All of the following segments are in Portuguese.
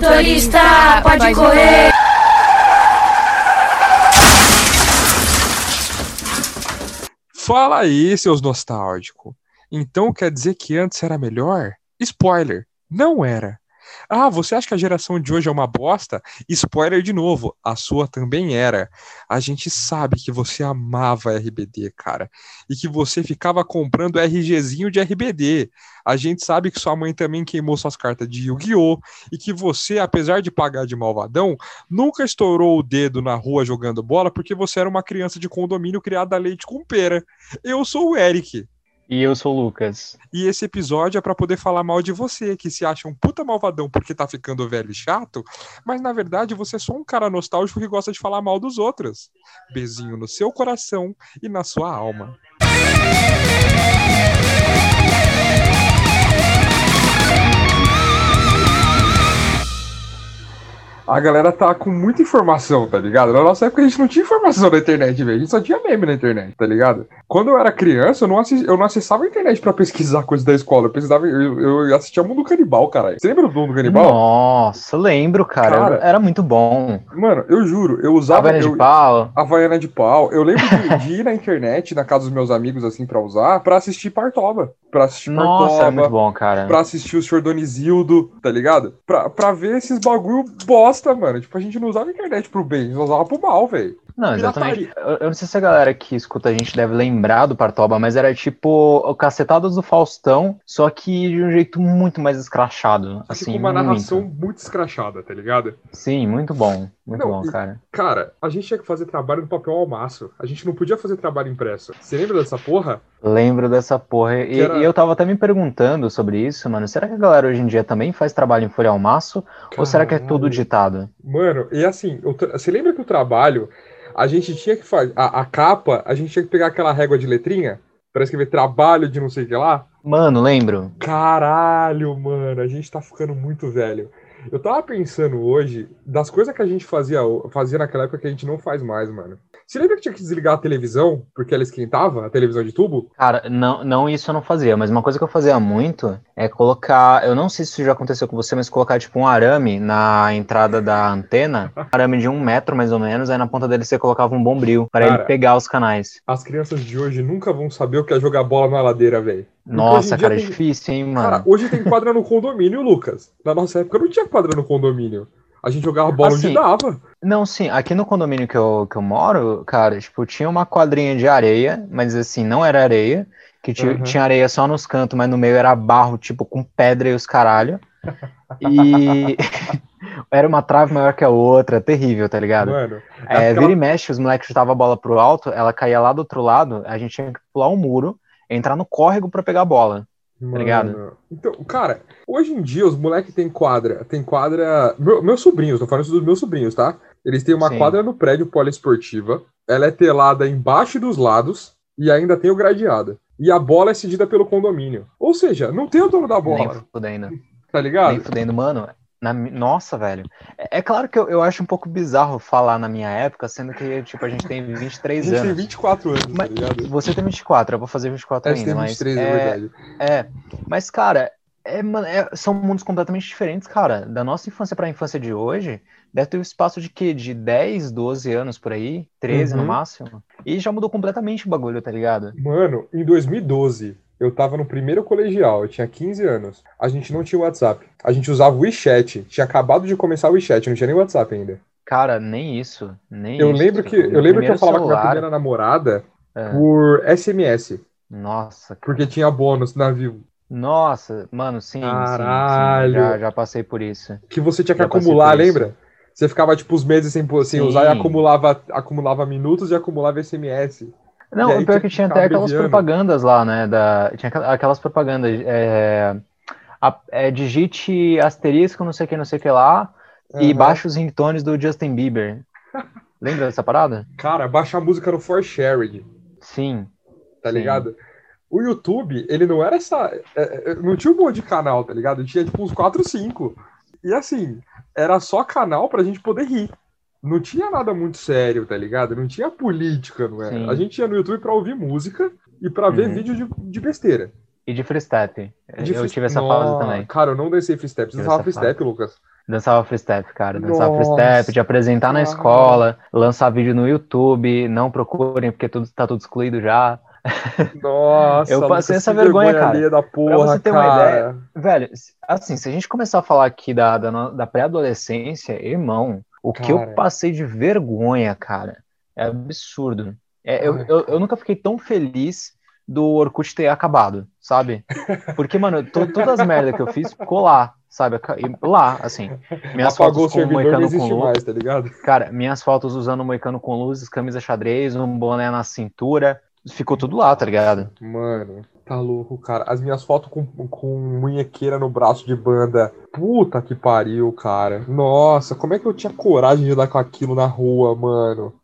Motorista, pode correr. Fala aí, seus nostálgicos. Então quer dizer que antes era melhor? Spoiler, não era. Ah, você acha que a geração de hoje é uma bosta? Spoiler de novo, a sua também era. A gente sabe que você amava RBD, cara, e que você ficava comprando RGzinho de RBD. A gente sabe que sua mãe também queimou suas cartas de Yu-Gi-Oh! e que você, apesar de pagar de malvadão, nunca estourou o dedo na rua jogando bola porque você era uma criança de condomínio criada a leite com pera. Eu sou o Eric. E eu sou o Lucas. E esse episódio é pra poder falar mal de você, que se acha um puta malvadão porque tá ficando velho e chato, mas na verdade você é só um cara nostálgico que gosta de falar mal dos outros. Beijinho no seu coração e na sua alma. A galera tá com muita informação, tá ligado? Na nossa época a gente não tinha informação na internet, velho. A gente só tinha meme na internet, tá ligado? Quando eu era criança, eu não, assis- eu não acessava a internet pra pesquisar coisas da escola. Eu pesquisava, eu, eu assistia Mundo Canibal, caralho. Você lembra do Mundo Canibal? Nossa, lembro, cara. Cara. Era muito bom. Mano, eu juro, eu usava. Havaiana eu, de pau. Havaiana de pau. Eu lembro de, de ir na internet, na casa dos meus amigos, assim, pra usar, pra assistir Partoba. Pra assistir Nossa, era muito Partoba. bom, cara. Pra assistir o Senhor Donizildo, tá ligado? Pra, pra ver esses bagulho bosta, mano. Tipo, a gente não usava a internet pro bem, nós usava pro mal, velho. Não, exatamente. Eu, eu não sei se a galera que escuta a gente deve lembrar do Partoba, mas era tipo o Cacetadas do Faustão, só que de um jeito muito mais escrachado. Assim, com uma muito. narração muito escrachada, tá ligado? Sim, muito bom. Muito Não, bom, e- cara. Cara, a gente tinha que fazer trabalho no papel ao maço. A gente não podia fazer trabalho impresso. Você lembra dessa porra? Lembro dessa porra. E, era- e eu tava até me perguntando sobre isso, mano. Será que a galera hoje em dia também faz trabalho em folha ao maço? Ou será que é tudo Caralho. ditado? Mano, e assim, tra- você lembra que o trabalho, a gente tinha que fazer. A, a capa, a gente tinha que pegar aquela régua de letrinha pra escrever trabalho de não sei o que lá? Mano, lembro. Caralho, mano, a gente tá ficando muito velho. Eu tava pensando hoje das coisas que a gente fazia, fazia naquela época que a gente não faz mais, mano. Você lembra que tinha que desligar a televisão porque ela esquentava, a televisão de tubo? Cara, não, não isso eu não fazia, mas uma coisa que eu fazia muito é colocar, eu não sei se isso já aconteceu com você, mas colocar tipo um arame na entrada da antena, um arame de um metro mais ou menos, aí na ponta dele você colocava um bombril para ele pegar os canais. As crianças de hoje nunca vão saber o que é jogar bola na ladeira, velho. Nossa, cara, é tem- difícil, hein, mano. Cara, hoje tem quadra no condomínio, Lucas. Na nossa época não tinha quadra no condomínio. A gente jogava bola onde Assim, dava. Não, sim, aqui no condomínio que eu, que eu moro, cara, tipo, tinha uma quadrinha de areia, mas assim, não era areia, que ti- Uhum. tinha areia só nos cantos, mas no meio era barro, tipo, com pedra e os caralho. E era uma trave maior que a outra, terrível, tá ligado? Mano, É, aquela- vira e mexe, os moleques chutavam a bola pro alto, ela caía lá do outro lado, a gente tinha que pular um muro, entrar no córrego pra pegar a bola. mano. ligado? Então, cara, hoje em dia os moleques têm quadra. Tem quadra. Meu- meus sobrinhos, tô falando isso dos meus sobrinhos, tá? Eles têm uma Sim. quadra no prédio poliesportiva. Ela é telada embaixo dos lados. E ainda tem o gradeado. E a bola é cedida pelo condomínio. Ou seja, não tem o dono da Nem bola, fudendo. tá ligado? Nem fudendo, mano. Na nossa, velho. É, é claro que eu, eu acho um pouco bizarro falar na minha época, sendo que, tipo, a gente tem A 23 gente tem anos. 24 anos, Mas tá ligado? Você tem 24, eu vou fazer 24 É, você ainda, mas 23, é, é, verdade. é, mas cara, é, é- são mundos completamente diferentes, cara. Da nossa infância pra infância de hoje, deve ter um espaço de quê? De 10, 12 anos por aí, 13 no Uhum. máximo. E já mudou completamente o bagulho, tá ligado? Mano, em 2012, eu tava no primeiro colegial, eu tinha 15 anos. A gente não tinha WhatsApp. A gente usava o WeChat. Tinha acabado de começar o WeChat, não tinha nem WhatsApp ainda. Cara, nem isso, nem Eu isso. lembro que eu lembro que eu falava com a minha celular- primeira namorada É. por SMS, Nossa, cara. porque tinha bônus na Vivo, Nossa, mano, sim, sim, sim, Caralho. já, já passei por isso. que você tinha que Já acumular, lembra? Você ficava tipo os meses sem, sem Sim. usar e acumulava, acumulava minutos e acumulava SMS. Não, E o pior é que tinha até aquelas propagandas lá, né? Da, tinha aquela- aquelas propagandas. É, a- é, digite asterisco, não sei o que, não sei o que lá, e Aham. baixa os ringtones do Justin Bieber. Lembra dessa parada? Cara, baixa a música no For Sharing. Sim. tá Sim. ligado? O YouTube, ele não era essa. é, é, Não tinha um monte de canal, tá ligado? Tinha tipo uns 4, 5. E assim, era só canal pra gente poder rir. Não tinha nada muito sério, tá ligado? Não tinha política, não era? Sim. A gente ia no YouTube pra ouvir música e pra ver Uhum. vídeo de, de besteira. E de free step. De eu free- tive essa Nossa, fase também. Cara, eu não dancei free step. Você dançava essa free step, Lucas? Dançava free step, cara. Dançava free step, de apresentar na escola, lançar vídeo no YouTube. Não procurem, porque tudo tá tudo excluído já. Nossa, eu passei essa vergonha, cara. Da porra, pra você ter cara. uma ideia, velho, assim, se a gente começar a falar aqui da, da, da pré-adolescência, irmão, o cara. que eu passei de vergonha, cara, é absurdo. É, eu, eu, eu, nunca fiquei tão feliz do Orkut ter acabado, sabe? Porque, mano, to, todas as merdas que eu fiz ficou lá, sabe? Lá, assim. Minhas Apagou fotos com o moicano com luz. Mais, tá ligado? Cara, minhas fotos usando moicano com luzes, camisa xadrez, um boné na cintura, ficou tudo lá, tá ligado? Mano, tá louco, cara. As minhas fotos com, com munhequeira no braço de banda. Puta que pariu, cara. Nossa, como é que eu tinha coragem de andar com aquilo na rua, mano?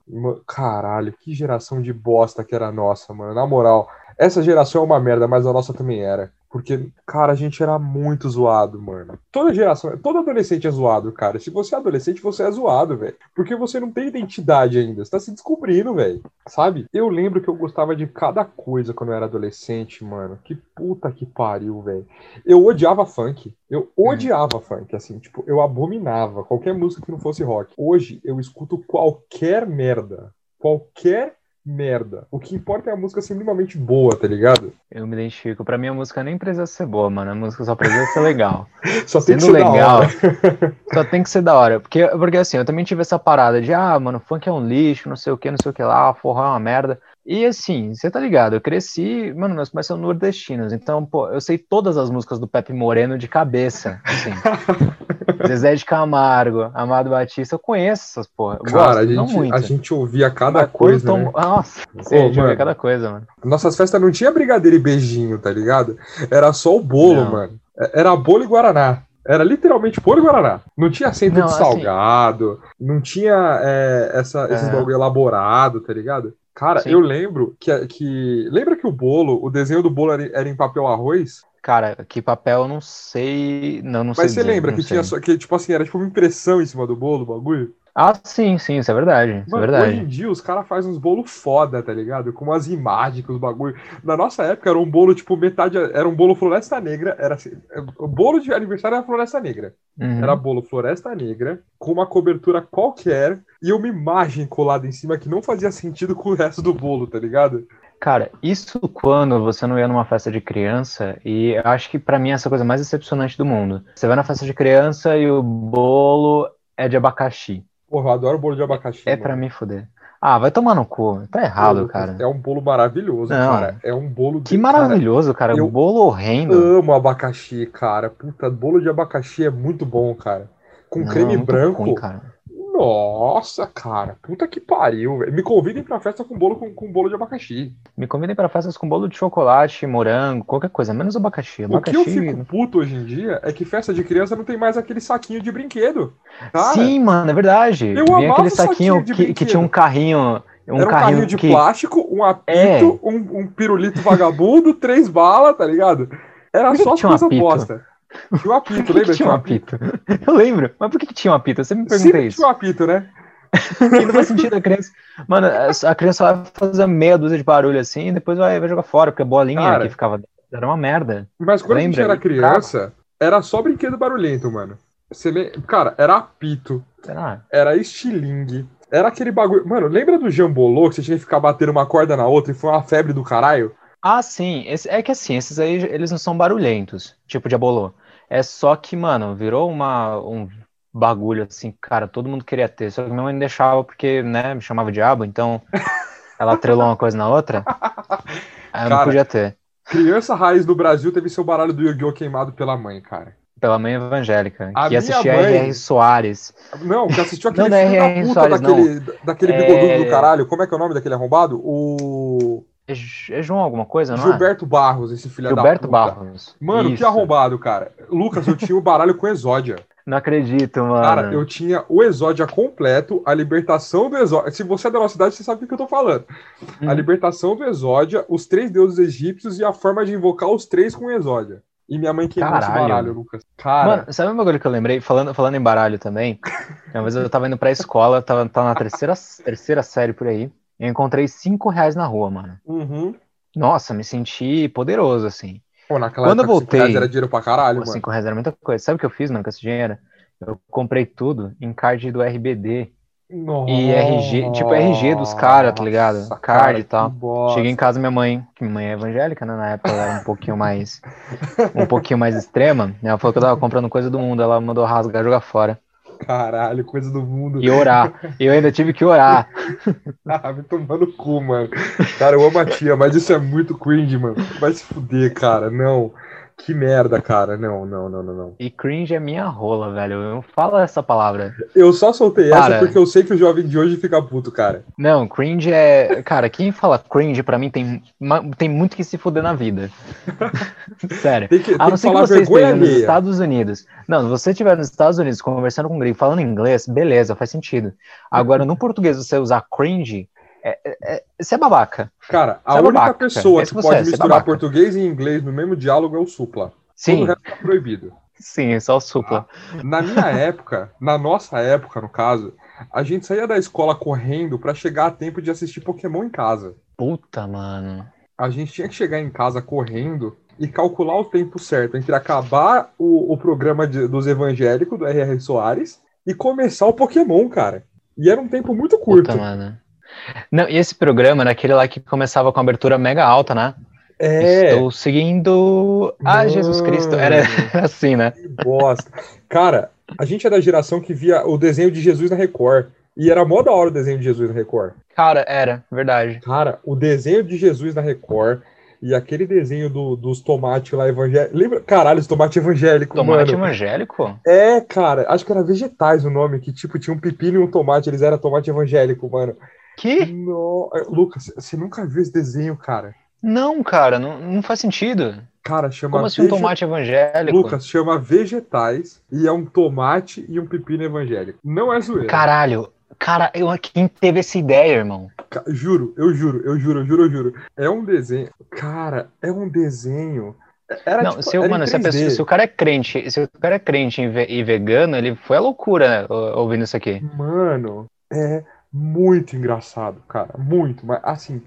Caralho, que geração de bosta que era nossa, mano. Na moral. Essa geração é uma merda, mas a nossa também era. Porque, cara, a gente era muito zoado, mano. Toda geração, todo adolescente é zoado, cara. Se você é adolescente, você é zoado, velho. Porque você não tem identidade ainda. Você tá se descobrindo, velho. Sabe? Eu lembro que eu gostava de cada coisa quando eu era adolescente, mano. Que puta que pariu, velho. Eu odiava funk. Eu odiava hum. funk, assim. Tipo, eu abominava qualquer música que não fosse rock. Hoje, eu escuto qualquer merda. Qualquer merda. O que importa é a música ser minimamente boa, tá ligado? Eu me identifico. Pra mim, a música nem precisa ser boa, mano. A música só precisa ser legal. só tem Sendo que ser legal, só tem que ser da hora. Porque, porque assim, eu também tive essa parada de, ah, mano, funk é um lixo, não sei o que, não sei o que lá, forró é uma merda. E assim, você tá ligado, eu cresci, mano, meus pais são nordestinos, então, pô, eu sei todas as músicas do Pepe Moreno de cabeça, assim. Zezé de Camargo, Amado Batista, eu conheço essas porra. Eu Cara, gosto, a, gente, a gente ouvia cada Mas coisa. Tom... Né? Nossa, sim, a gente ouvia cada coisa, mano. Nossas festas não tinha brigadeiro e beijinho, tá ligado? Era só o bolo, não. mano. É, era bolo e Guaraná. Era literalmente bolo e Guaraná. Não tinha não, de assim salgado, assim... não tinha é, essa, esses é. bagulho elaborado, tá ligado? Cara, Sim. eu lembro que, que. Lembra que o bolo, o desenho do bolo era, era em papel arroz? Cara, que papel eu não sei. Não, não Mas sei. Você dizer, lembra que sei. tinha só. Que, tipo assim, era tipo uma impressão em cima do bolo, o bagulho? Ah, sim, sim, isso é verdade. Isso é verdade. Hoje em dia os caras fazem uns bolos foda, tá ligado? Com umas imagens, com os bagulho. Na nossa época era um bolo, tipo, metade. Era um bolo Floresta Negra. Era assim, o bolo de aniversário era Floresta Negra. Uhum. Era bolo Floresta Negra, com uma cobertura qualquer e uma imagem colada em cima que não fazia sentido com o resto do bolo, tá ligado? Cara, isso quando você não ia numa festa de criança, e eu acho que para mim é essa coisa mais decepcionante do mundo. Você vai na festa de criança e o bolo é de abacaxi. Porra, eu adoro bolo de abacaxi. É para mim fuder. Ah, vai tomar no cu. Tá errado, Pô, cara. É um bolo maravilhoso, não. cara. É um bolo de... Que maravilhoso, cara. Um bolo horrendo. amo abacaxi, cara. Puta, bolo de abacaxi é muito bom, cara. Com não, creme branco. Ruim, cara. Nossa, cara, puta que pariu, velho. Me convidem pra festa com bolo com, com bolo de abacaxi. Me convidem pra festas com bolo de chocolate, morango, qualquer coisa, menos abacaxi. abacaxi. O que eu fico puto hoje em dia é que festa de criança não tem mais aquele saquinho de brinquedo. Cara, Sim, mano, é verdade. Eu Vinha aquele saquinho, saquinho que, que, tinha um carrinho. Um Era um carrinho, carrinho de que... plástico, um apito, é. um, um pirulito vagabundo, três balas, tá ligado? Era só as coisas bosta. Tinha um apito, lembra? Que tinha um apito? Eu lembro. Mas por que, que tinha um apito? Você me pergunta isso. tinha um apito, né? não faz sentido a criança. Mano, a criança vai fazer meia dúzia de barulho assim e depois vai, vai jogar fora, porque a bolinha Cara, que ficava. Era uma merda. Mas quando Lembra? a gente era criança, era só brinquedo barulhento, mano. Você me... Cara, era apito. Será? Era estilingue. Era aquele bagulho. Mano, lembra do jambolô que você tinha que ficar batendo uma corda na outra e foi uma febre do caralho? Ah, sim. Esse, é que assim, esses aí eles não são barulhentos, tipo de abolô. É só que, mano, virou uma, um bagulho assim, cara, todo mundo queria ter. Só que minha mãe não deixava porque, né, me chamava diabo, então ela atrelou uma coisa na outra. Aí eu cara, não podia ter. Criança raiz do Brasil teve seu baralho do Yu-Gi-Oh! queimado pela mãe, cara. Pela mãe evangélica, a que assistia mãe... a R.R. Soares. Não, que assistiu aquele não, filho da puta Soares, daquele, daquele bigodudo é... do caralho. Como é que é o nome daquele arrombado? O... É, é João alguma coisa, não é? Gilberto é? Barros, esse filho Gilberto da puta. Barros. Mano, Isso. que arrombado, cara. Lucas, eu tinha o baralho com Exódia. Não acredito, mano. Cara, eu tinha o Exódia completo, a libertação do Exódia. Se você é da nossa cidade, você sabe o que eu tô falando. Hum. A libertação do Exódia, os três deuses egípcios e a forma de invocar os três com Exódia. E minha mãe queimou esse baralho, Lucas. Cara. Mano, sabe uma bagulho que eu lembrei? Falando, falando em baralho também. Uma vez eu tava indo pra escola, tava, tava na terceira, terceira série por aí. Eu encontrei cinco reais na rua, mano. Uhum. Nossa, me senti poderoso, assim. Pô, naquela Quando eu voltei. 5 reais era dinheiro pra caralho, pô, mano. 5 reais era muita coisa. Sabe o que eu fiz, mano, com esse dinheiro? Eu comprei tudo em card do RBD. Nossa, E RG, tipo RG dos caras, tá ligado? Nossa, Card cara, e tal. Cheguei em casa, minha mãe, que minha mãe é evangélica, né? Na época ela era um pouquinho mais. um pouquinho mais extrema. Ela falou que eu tava comprando coisa do mundo. Ela mandou rasgar e jogar fora. Caralho, coisa do mundo. E orar. Eu ainda tive que orar. Ah, me tomando cu, mano. Cara, eu amo a tia, mas isso é muito cringe, mano. Vai se fuder, cara. Não. Que merda, cara. Não, não, não, não, não. E cringe é minha rola, velho. Eu não falo essa palavra. Eu só soltei Cara. essa porque eu sei que o jovem de hoje fica puto, cara. Não, cringe é. Cara, quem fala cringe pra mim tem, tem muito que se fuder na vida. Sério. Tem que, tem A não que ser que falar você esteja nos. Estados Unidos. Não, se você estiver nos Estados Unidos conversando com um gringo falando inglês, beleza, faz sentido. Agora, no português, você usar cringe, é, é, é, você é babaca. Cara, a é única babaca, pessoa que você pode é, é misturar português e inglês no mesmo diálogo é o Supla. Todo o Sim, resto tá proibido. sim, é só o supla. Na minha época, na nossa época, no caso, a gente saía da escola correndo pra chegar a tempo de assistir Pokémon em casa. Puta, mano. A gente tinha que chegar em casa correndo e calcular o tempo certo entre acabar o, o programa de- dos evangélicos do R.R. Soares e começar o Pokémon, cara. E era um tempo muito curto. Puta, mano. Não, e esse programa era aquele lá que começava com abertura mega alta, né? é, Estou seguindo a Jesus Cristo. Era assim, né? que bosta. Cara, a gente é da geração que via o desenho de Jesus na Record. E era mó da hora o desenho de Jesus na Record. Cara, era, verdade. Cara, o desenho de Jesus na Record e aquele desenho do- dos tomates lá evangélicos. Lembra? Caralho, os tomates evangélicos, Tomate mano. evangélico? É, cara, acho que era vegetais o nome, que tipo tinha um pepino e um tomate, eles eram tomate evangélico, mano. Que? No... Lucas, você nunca viu esse desenho, cara? Não, cara, não, não faz sentido. Cara, chama Como assim um tomate evangélico? Lucas, chama vegetais e é um tomate e um pepino evangélico. Não é zoeira. Caralho, cara, eu, quem teve essa ideia, irmão? Juro, eu juro, eu juro, eu juro, eu juro. É um desenho. Cara, é um desenho. Era, não, tipo, se, em mano, se, a 3D. pessoa- se o cara é crente, se o cara é crente e ve- vegano, ele foi a loucura, né, ou- ouvindo isso aqui. Mano, é muito engraçado, cara. Muito, mas assim,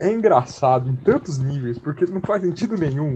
é engraçado em tantos níveis, porque não faz sentido nenhum.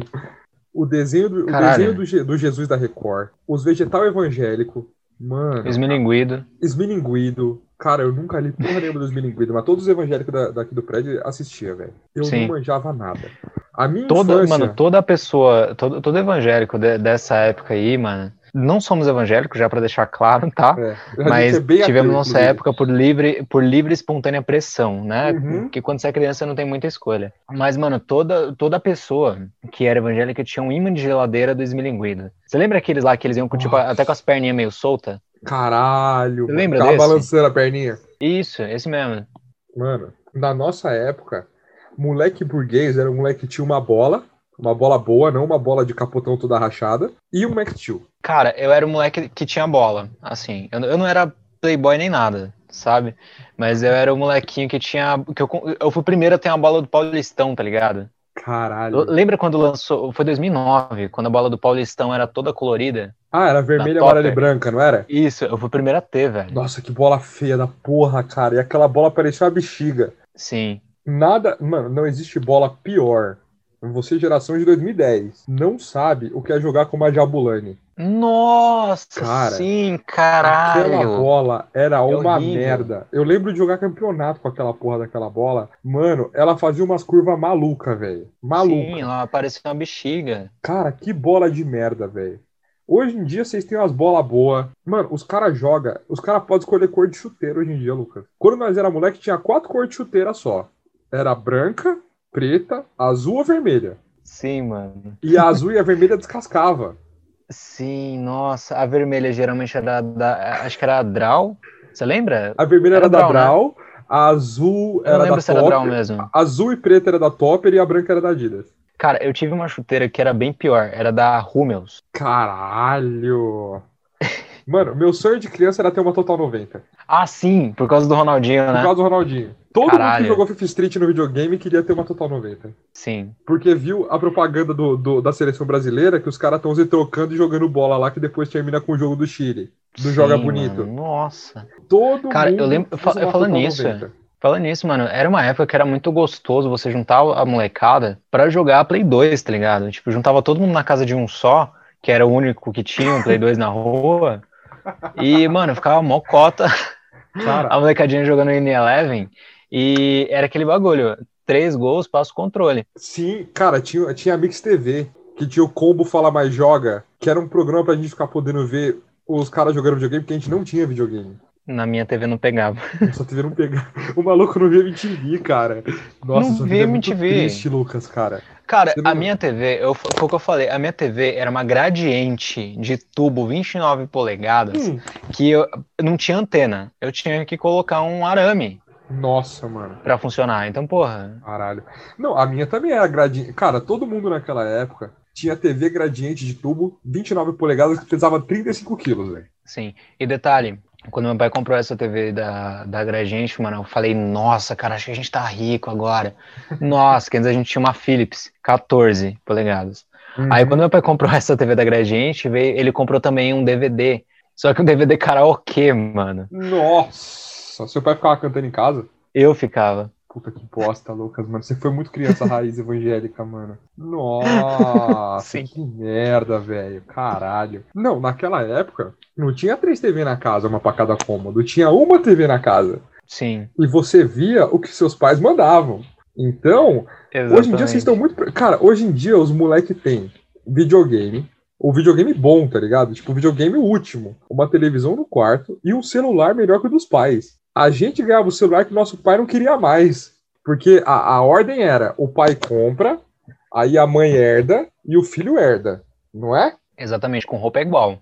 O desenho do, o desenho do, do Jesus da Record, os vegetal evangélico, mano, Esmilinguido. Esmilinguido. Cara, eu nunca li porra nenhuma dos Esmilinguido, mas todos os evangélicos da- daqui do prédio assistia, velho. Eu Sim. não manjava nada. A minha Toda, infância... mano, toda pessoa, todo, todo evangélico de- dessa época aí, mano, não somos evangélicos, já pra deixar claro, tá? É, gente Mas é tivemos nossa época por livre, por livre e espontânea pressão, né? Uhum. Porque quando você é criança não tem muita escolha. Mas, mano, toda, toda pessoa que era evangélica tinha um imã de geladeira do esmilinguido. Você lembra aqueles lá que eles iam com, tipo, até com as perninhas meio soltas? Caralho, Você lembra ficava desse? balançando a perninha. Isso, esse mesmo. Mano, na nossa época, moleque burguês era um moleque que tinha uma bola, uma bola boa, não uma bola de capotão toda rachada, e um Mac Steel. Cara, eu era um moleque que tinha bola, assim. Eu, eu não era playboy nem nada, sabe? Mas eu era um molequinho que tinha. Que eu, eu fui o primeiro a ter uma bola do Paulistão, tá ligado? Caralho. Lembra quando lançou? Foi 2009, quando a bola do Paulistão era toda colorida? Ah, era vermelha, amarela e branca, não era? Isso, eu fui o primeiro a ter, velho. Nossa, que bola feia da porra, cara. E aquela bola parecia uma bexiga. Sim. Nada. Mano, não existe bola pior. Você, geração de 2010, não sabe o que é jogar com uma Jabulani. Nossa, Cara, sim, Aquela caralho. bola era uma horrível. merda. Eu lembro de jogar campeonato com aquela porra daquela bola. Mano, ela fazia umas curvas malucas, velho. Maluca. Sim, ela parecia uma bexiga. Cara, que bola de merda, velho. Hoje em dia vocês têm umas bolas boas. Mano, os caras jogam. Os caras podem escolher cor de chuteira hoje em dia, Lucas. Quando nós era moleque, tinha quatro cores de chuteira só. Era branca, preta, azul ou vermelha. Sim, mano. E a azul e a vermelha descascava. Sim, nossa, a vermelha geralmente era da. Acho que era a Draw. Você lembra? A vermelha era, Era da Draw, né? A azul era lembro da se era Draw Topper, mesmo. azul e preta era da Topper e a branca era da Adidas. Cara, eu tive uma chuteira que era bem pior, era da Hummels. Caralho! Mano, meu sonho de criança era ter uma Total 90. Ah, sim, por causa do Ronaldinho, Por né? causa do Ronaldinho. Todo mundo Caralho. que jogou FIFA Street no videogame queria ter uma Total 90. Sim. Porque viu a propaganda do, do- da seleção brasileira que os caras estão se trocando e jogando bola lá que depois termina com o jogo do Chile. Do Joga Sim, Bonito. mano, Nossa. Todo Cara, eu mundo lembro- fa- uma falando nisso, 90. Falando nisso, mano, era uma época que era muito gostoso você juntar a molecada pra jogar Play 2, tá ligado? Tipo, juntava todo mundo na casa de um só, que era o único que tinha um Play 2 na rua. E, mano, ficava mó cota. Cara, A molecadinha jogando em Eleven. E era aquele bagulho. Três gols, passa o controle. sim, cara, tinha, tinha a Mix TV, que tinha o Combo Fala Mais Joga, que era um programa pra gente ficar podendo ver os caras jogando videogame, porque a gente não tinha videogame. Na minha TV não pegava. Nossa, TV não pegar. O maluco não via MTV, cara. Nossa, Não sua via vida é MTV. triste, Lucas, cara. Cara, não- a minha TV, eu, foi o que eu falei, a minha TV era uma gradiente de tubo 29 polegadas Hum, que eu não tinha antena. Eu tinha que colocar um arame nossa, mano. pra funcionar. Então, porra, Caralho. Não, a minha também era gradiente. Cara, todo mundo naquela época tinha TV gradiente de tubo, 29 polegadas, que pesava 35 quilos, velho. sim. E detalhe, quando meu pai comprou essa TV da, da Gradiente, mano, eu falei, nossa, cara, acho que a gente tá rico agora. Nossa, que antes a gente tinha uma Philips, 14 polegadas. Aí quando meu pai comprou essa TV da Gradiente, veio, ele comprou também um DVD. Só que um DVD karaokê, mano. Nossa, seu pai ficava cantando em casa? Eu ficava. Puta que bosta, Lucas, mano. Você foi muito criança raiz evangélica, mano. Nossa, Sim. que merda, velho. Caralho. Não, naquela época, não tinha três TV na casa, uma pra cada cômodo. Tinha uma TV na casa. Sim, E você via o que seus pais mandavam. Então, exatamente. Hoje em dia vocês estão muito. Cara, hoje em dia os moleque têm videogame, o videogame bom, tá ligado? Tipo, videogame último, uma televisão no quarto e um celular melhor que o dos pais. A gente ganhava o celular que nosso pai não queria mais. Porque a, a ordem era: o pai compra, aí a mãe herda e o filho herda, não é? Exatamente, com roupa é igual.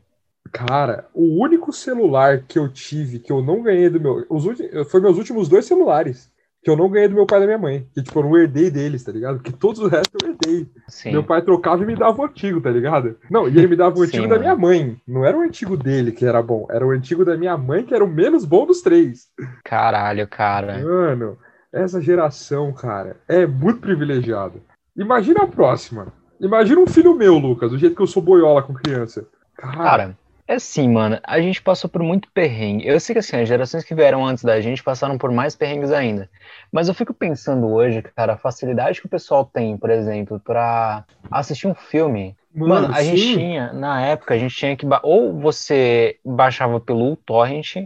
Cara, o único celular que eu tive que eu não ganhei do meu. Os ulti- foi meus últimos dois celulares. Que eu não ganhei do meu pai e da minha mãe. Que, tipo, eu não herdei deles, tá ligado? Porque todos os restos eu herdei. Sim. Meu pai trocava e me dava o antigo, tá ligado? Não, e ele me dava o antigo Sim, da minha mãe. Não era o antigo dele que era bom. Era o antigo da minha mãe que era o menos bom dos três. Caralho, cara. Mano, essa geração, cara, é muito privilegiada. Imagina a próxima. Imagina um filho meu, Lucas, do jeito que eu sou boiola com criança. Cara, Cara, é assim, mano. A gente passou por muito perrengue. Eu sei que assim, as gerações que vieram antes da gente passaram por mais perrengues ainda. Mas eu fico pensando hoje, cara, a facilidade que o pessoal tem, por exemplo, pra assistir um filme. Mano, a gente sim. tinha, na época, a gente tinha que. Ou você baixava pelo torrent,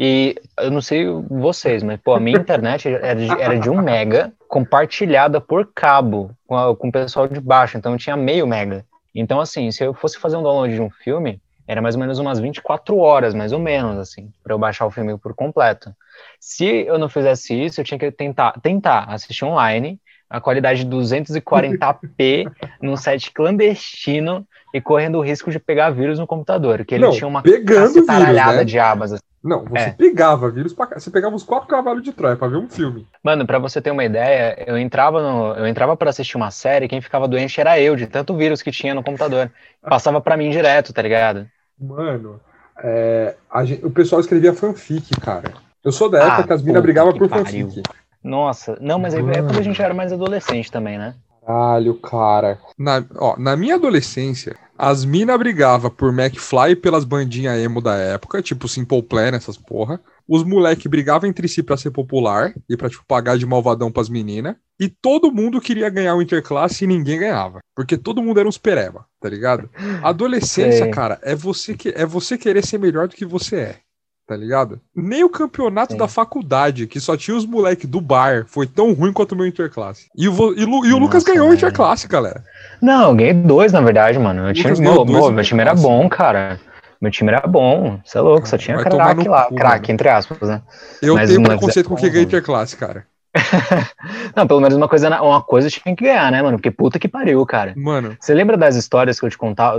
e eu não sei vocês, mas, pô, a minha internet era de, era de um mega, compartilhada por cabo com, a- com o pessoal de baixo, então tinha meio mega. Então, assim, se eu fosse fazer um download de um filme, era mais ou menos umas 24 horas, mais ou menos, assim, para eu baixar o filme por completo. Se eu não fizesse isso, eu tinha que tentar, tentar assistir online, a qualidade de 240p, num site clandestino e correndo o risco de pegar vírus no computador, que ele Não, tinha uma cacetaralhada né? de abas. assim. Não, você É. pegava vírus pra cá. Você pegava os quatro cavalos de Troia pra ver um filme. Mano, pra você ter uma ideia, eu entrava no, eu entrava para assistir uma série, quem ficava doente era eu, de tanto vírus que tinha no computador. Passava pra mim direto, tá ligado? Mano, é, a gen- o pessoal escrevia fanfic, cara. Eu sou da época Ah, que as minas brigavam por pariu. fanfic. Nossa, não, mas aí é quando a gente era mais adolescente também, né? Caralho, cara. Na, ó, na minha adolescência, as minas brigavam por McFly e pelas bandinhas emo da época, tipo Simple Plan, essas porra. Os moleque brigavam entre si pra ser popular e pra, tipo, pagar de malvadão pras meninas. E todo mundo queria ganhar o interclasse e ninguém ganhava. Porque todo mundo era uns pereba, tá ligado? Adolescência, cara, é você, que, é você querer ser melhor do que você é. Tá ligado? Nem o campeonato da faculdade, que só tinha os moleque do bar, foi tão ruim quanto o meu interclasse. E o, e e o Lucas Nossa, ganhou o interclasse, galera. Não, eu ganhei dois, na verdade, mano. Lucas meu, dois meu, no meu time era bom, cara. Meu time era bom. Você é louco, só tinha craque lá. Craque, entre aspas, né? Eu Mas tenho preconceito é com quem ganha velho. interclasse, cara. Não, pelo menos uma coisa, uma coisa tinha que ganhar, né, mano? Porque puta que pariu, cara. Mano, Você lembra das histórias que eu te contava,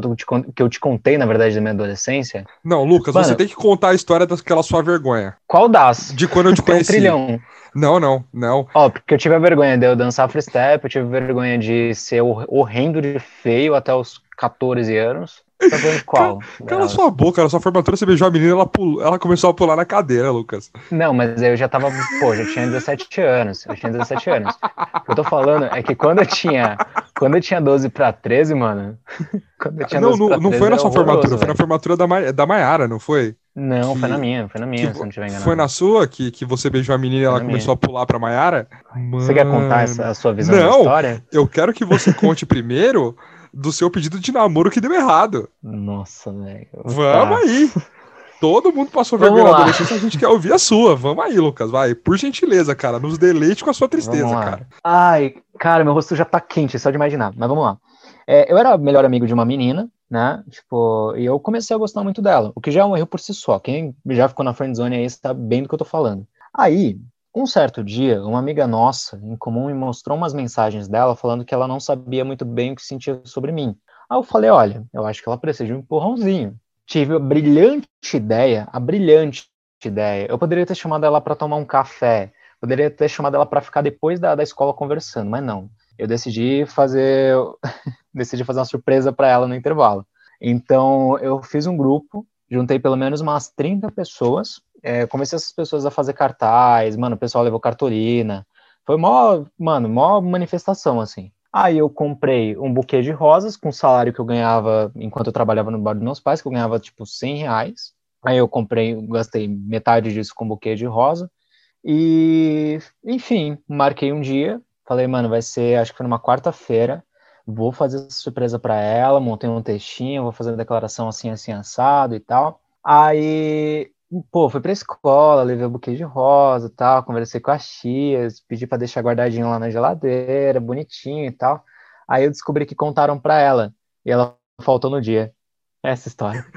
que eu te contei, na verdade, da minha adolescência? não, Lucas, Mano. você tem que contar a história daquela sua vergonha. Qual das? De quando eu te Tem um conheci. trilhão. Não, não, não. Ó, porque eu tive a vergonha de eu dançar freestyle, eu tive vergonha de ser hor- horrendo de feio até os 14 anos. Tá vendo qual? Cala delas? sua boca, na sua formatura você beijou a menina, ela, pulou, ela começou a pular na cadeira, Lucas. Não, mas eu já tava, pô, já tinha 17 anos. Eu tinha 17 anos. O que eu tô falando é que quando eu tinha, quando eu tinha 12 pra 13, mano. Quando eu tinha Não, 12 não, pra não 13 foi na sua formatura, foi na formatura da, Ma- da Maiara, não foi? Não, que- foi na minha, foi na minha, que se não tiver enganado. Foi na sua que, que você beijou a menina e ela começou a pular pra Maiara? Você quer contar essa, a sua visão Não. da história? Eu quero que você conte primeiro do seu pedido de namoro que deu errado. Nossa, velho. Vamos Tá. aí. Todo mundo passou Vamos vergonha na lá. adolescência, a gente quer ouvir a sua. Vamos aí, Lucas, vai. Por gentileza, cara, nos deleite com a sua tristeza, cara. Ai, cara, meu rosto já tá quente, só de imaginar. Mas vamos lá. É, eu era melhor amigo de uma menina, né? Tipo, e eu comecei a gostar muito dela, o que já é um erro por si só. Quem já ficou na friendzone aí sabe bem do que eu tô falando. Aí, um certo dia, uma amiga nossa em comum me mostrou umas mensagens dela falando que ela não sabia muito bem o que sentia sobre mim. Aí eu falei, olha, eu acho que ela precisa de um empurrãozinho. Tive a brilhante ideia, a brilhante ideia. Eu poderia ter chamado ela para tomar um café, poderia ter chamado ela para ficar depois da, da escola conversando, mas não. Eu decidi fazer, decidi fazer uma surpresa para ela no intervalo. Então eu fiz um grupo, juntei pelo menos umas 30 pessoas, é, comecei essas pessoas a fazer cartaz, mano, o pessoal levou cartolina. Foi mó, mano, mó manifestação, assim. Aí eu comprei um buquê de rosas com o salário que eu ganhava enquanto eu trabalhava no bar dos meus pais, que eu ganhava tipo 100 reais. Aí eu comprei, gastei metade disso com buquê de rosa. E, enfim, marquei um dia. Falei, mano, vai ser, acho que foi numa quarta-feira. Vou fazer essa surpresa para ela. Montei um textinho, vou fazer a declaração assim, assim, assado e tal. Aí, pô, fui pra escola, levei o buquê de rosa tal. Conversei com as tias, pedi para deixar guardadinho lá na geladeira, bonitinho e tal. Aí eu descobri que contaram para ela. E ela faltou no dia. Essa história.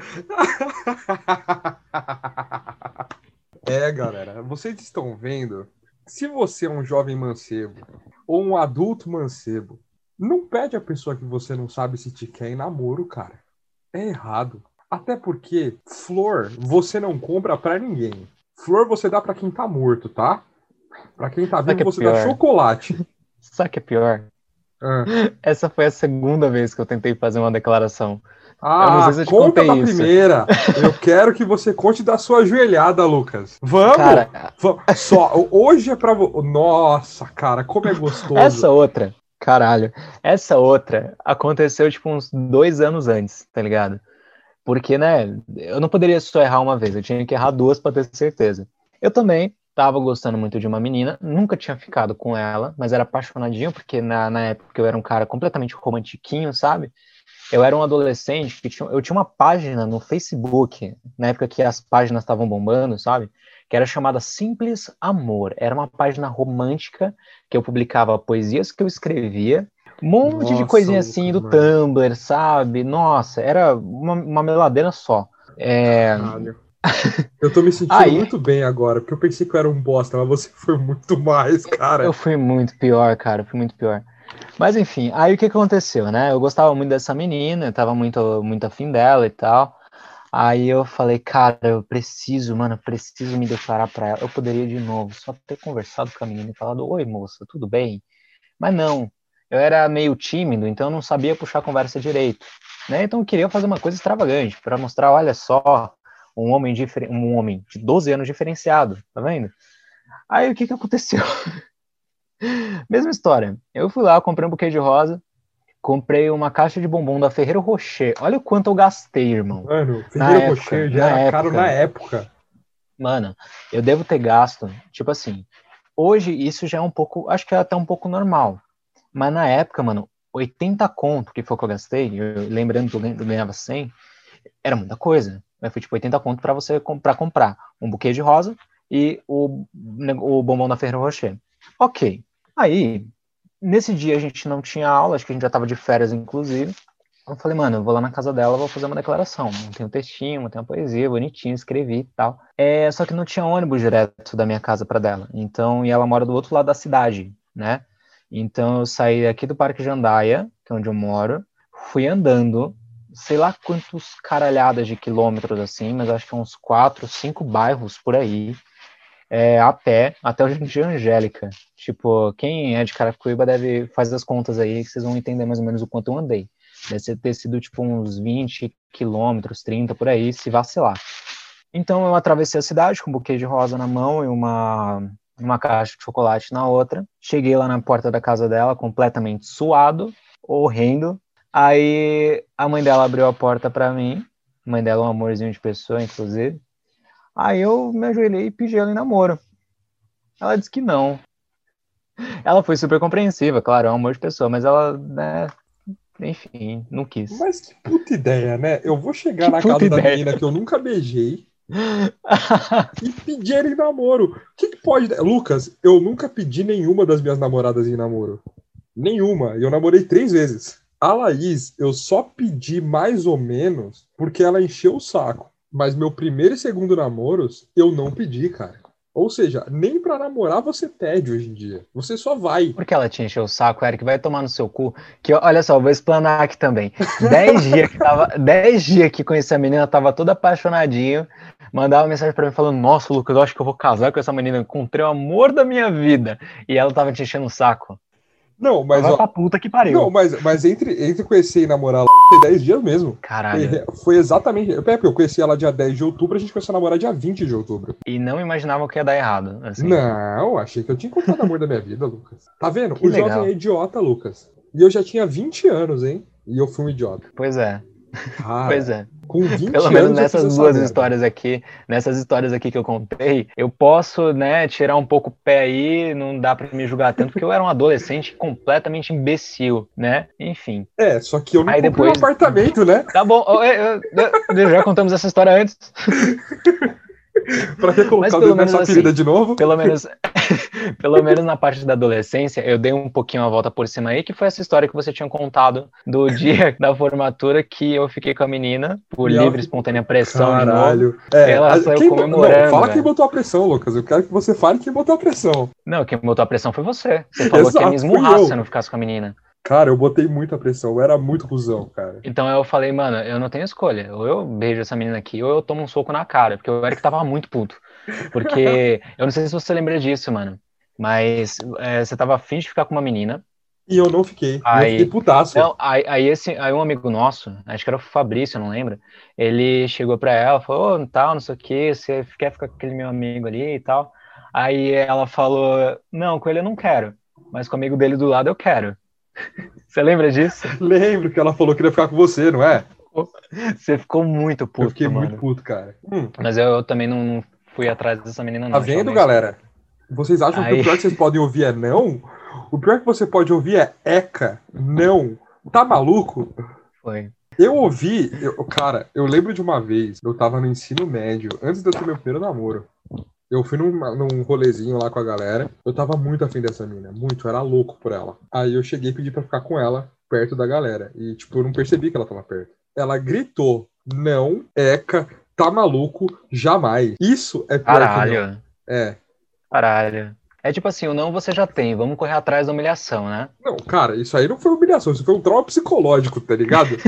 É, galera, vocês estão vendo? Se você é um jovem mancebo ou um adulto mancebo, não pede a pessoa que você não sabe se te quer em namoro, cara. É errado. Até porque flor você não compra pra ninguém. Flor você dá pra quem tá morto, tá? Pra quem tá vivo é você dá pior? chocolate. Sabe que é pior? Ah, Essa foi a segunda vez que eu tentei fazer uma declaração. Ah, sei se eu conta da isso. primeira. Eu quero que você conte da sua ajoelhada, Lucas. Vamos! Cara, Vamos. Só, hoje é pra você. Nossa, cara, como é gostoso. essa outra, caralho, essa outra aconteceu tipo uns dois anos antes, tá ligado? Porque, né, eu não poderia só errar uma vez, eu tinha que errar duas pra ter certeza. Eu também tava gostando muito de uma menina, nunca tinha ficado com ela, mas era apaixonadinho, porque na, na época eu era um cara completamente romantiquinho, sabe? Eu era um adolescente que tinha, eu tinha uma página no Facebook, na época que as páginas estavam bombando, sabe? Que era chamada Simples Amor. Era uma página romântica que eu publicava poesias que eu escrevia, um monte de Nossa, coisinha assim do mano. Tumblr, sabe? Nossa, era uma, uma meladeira só. É, Caralho. Eu tô me sentindo Aí- muito bem agora, porque eu pensei que eu era um bosta, mas você foi muito mais, cara. Eu fui muito pior, cara, fui muito pior. Mas enfim, aí o que aconteceu, né? Eu gostava muito dessa menina, eu tava muito, muito afim dela e tal. Aí eu falei, cara, eu preciso, mano, eu preciso me declarar pra ela. Eu poderia de novo só ter conversado com a menina e falado, oi, moça, tudo bem? Mas não, eu era meio tímido, então eu não sabia puxar a conversa direito, né? Então eu queria fazer uma coisa extravagante pra mostrar, olha só, um homem, um homem de 12 anos diferenciado, tá vendo? Aí o que que aconteceu? Mesma história. Eu fui lá, comprei um buquê de rosa, comprei uma caixa de bombom da Ferreiro Rocher. Olha o quanto eu gastei, irmão. Mano, época, Rocher já era caro época. na época. Mano, eu devo ter gasto, tipo assim, hoje isso já é um pouco, acho que é até um pouco normal. Mas na época, mano, 80 conto, que foi que eu gastei, eu- lembrando que eu ganha- eu ganhava 100, era muita coisa. Mas foi tipo 80 conto pra você comprar, comprar um buquê de rosa e o, o bombom da Ferreiro Rocher. Ok. Aí, nesse dia a gente não tinha aula, acho que a gente já tava de férias, inclusive. Eu falei, mano, eu vou lá na casa dela, vou fazer uma declaração. Montei um textinho, montei uma poesia bonitinho, escrevi e tal. É, só que não tinha ônibus direto da minha casa para dela. Então, e ela mora do outro lado da cidade, né? Então eu saí aqui do Parque Jandaia, que é onde eu moro, fui andando, sei lá quantos caralhadas de quilômetros assim, mas acho que uns quatro, cinco bairros por aí, é, a pé, até o de Angélica. Tipo, quem é de Carapicuíba deve fazer as contas aí, que vocês vão entender mais ou menos o quanto eu andei. Deve ter sido tipo uns 20 quilômetros, 30 por aí, se vacilar. Então eu atravessei a cidade com um buquê de rosa na mão e uma, uma caixa de chocolate na outra. Cheguei lá na porta da casa dela, completamente suado, horrendo. Aí a mãe dela abriu a porta para mim. A mãe dela é um amorzinho de pessoa, inclusive. Aí eu me ajoelhei e pedi ela em namoro. Ela disse que não. Ela foi super compreensiva, claro, é um amor de pessoa, mas ela, né, enfim, não quis. Mas que puta ideia, né? Eu vou chegar Que na casa da ideia. menina que eu nunca beijei, e pedir ele em namoro. O que, que pode. Lucas, eu nunca pedi nenhuma das minhas namoradas em namoro. Nenhuma. E eu namorei três vezes. A Laís, eu só pedi mais ou menos porque ela encheu o saco. Mas meu primeiro e segundo namoros, eu não pedi, cara. Ou seja, nem pra namorar você pede hoje em dia. Você só vai. Porque ela te encheu o saco, Eric, vai tomar no seu cu. Que olha só, vou explanar aqui também. Dez dias que tava, dez dias que conheci a menina, tava todo apaixonadinho. Mandava mensagem para mim falando: Nossa, Lucas, eu acho que eu vou casar com essa menina. Encontrei o amor da minha vida. E ela tava te enchendo o saco. Não, mas. Vai ó, pra puta que pariu. Não, mas, mas entre, entre conhecer e namorar lá, foi 10 dias mesmo. Caralho. Foi, foi exatamente. Eu, eu conheci ela dia 10 de outubro, a gente começou a namorar dia 20 de outubro. E não imaginava que ia dar errado. Assim. Não, achei que eu tinha encontrado o amor da minha vida, Lucas. Tá vendo? Que o legal. jovem é idiota, Lucas. E eu já tinha 20 anos, hein? E eu fui um idiota. Pois é. Cara, pois é. Com 20 Pelo menos eu nessas essa duas merda. histórias aqui, nessas histórias aqui que eu contei, eu posso, né, tirar um pouco o pé aí, não dá pra me julgar tanto, porque eu era um adolescente completamente imbecil, né? Enfim. É, só que eu não Aí comprei depois- um apartamento, né? Tá bom, é, é, é, já contamos essa história antes. Pra que colocar o pelo menos nessa assim, de novo? Pelo menos, pelo menos na parte da adolescência, eu dei um pouquinho a volta por cima aí, que foi essa história que você tinha contado do dia da formatura que eu fiquei com a menina por ela livre espontânea pressão de novo. Caralho. É, Ela a- saiu quem comemorando, Não, fala velho. quem botou a pressão, Lucas. Eu quero que você fale quem botou a pressão. Não, quem botou a pressão foi você. Você falou que ia Exato, me esmurrar se eu não ficasse com a menina. Cara, eu botei muita pressão. Eu era muito cuzão, cara. Então eu falei, mano, eu não tenho escolha. Ou eu beijo essa menina aqui, ou eu tomo um soco na cara. Porque o Eric tava muito puto. Porque eu não sei se você lembra disso, mano. Mas é, você tava afim de ficar com uma menina. E eu não fiquei. Eu Aí- fiquei putaço. Não, aí, aí esse, aí um amigo nosso, acho que era o Fabrício, eu não lembro, ele chegou pra ela, falou, ô, tal, não sei o que, você quer ficar com aquele meu amigo ali e tal. Aí ela falou, não, com ele eu não quero, mas com o amigo dele do lado eu quero. Você lembra disso? Lembro que ela falou que ia ficar com você, não é? Você ficou muito eu puto, fiquei mano. muito puto, cara. Hum, Mas eu, eu também não, não fui atrás dessa menina, não. tá vendo, bem- galera? Vocês acham que Aí- o pior que vocês podem ouvir é não? O pior que você pode ouvir é eca, não. Tá maluco? Foi. Eu ouvi, eu- cara, eu lembro de uma vez, eu tava no ensino médio, antes de eu ter meu primeiro namoro. Eu fui num, num rolezinho lá com a galera. Eu tava muito afim dessa mina, muito, era louco por ela. Aí eu cheguei e pedi pra ficar com ela perto da galera. E, tipo, eu não percebi que ela tava perto. Ela gritou: Não, Eca, tá maluco, jamais. Isso é pior. Caralho. É. Caralho. É tipo assim, o não você já tem, vamos correr atrás da humilhação, né? Não, cara, isso aí não foi humilhação, isso foi um trauma psicológico, tá ligado?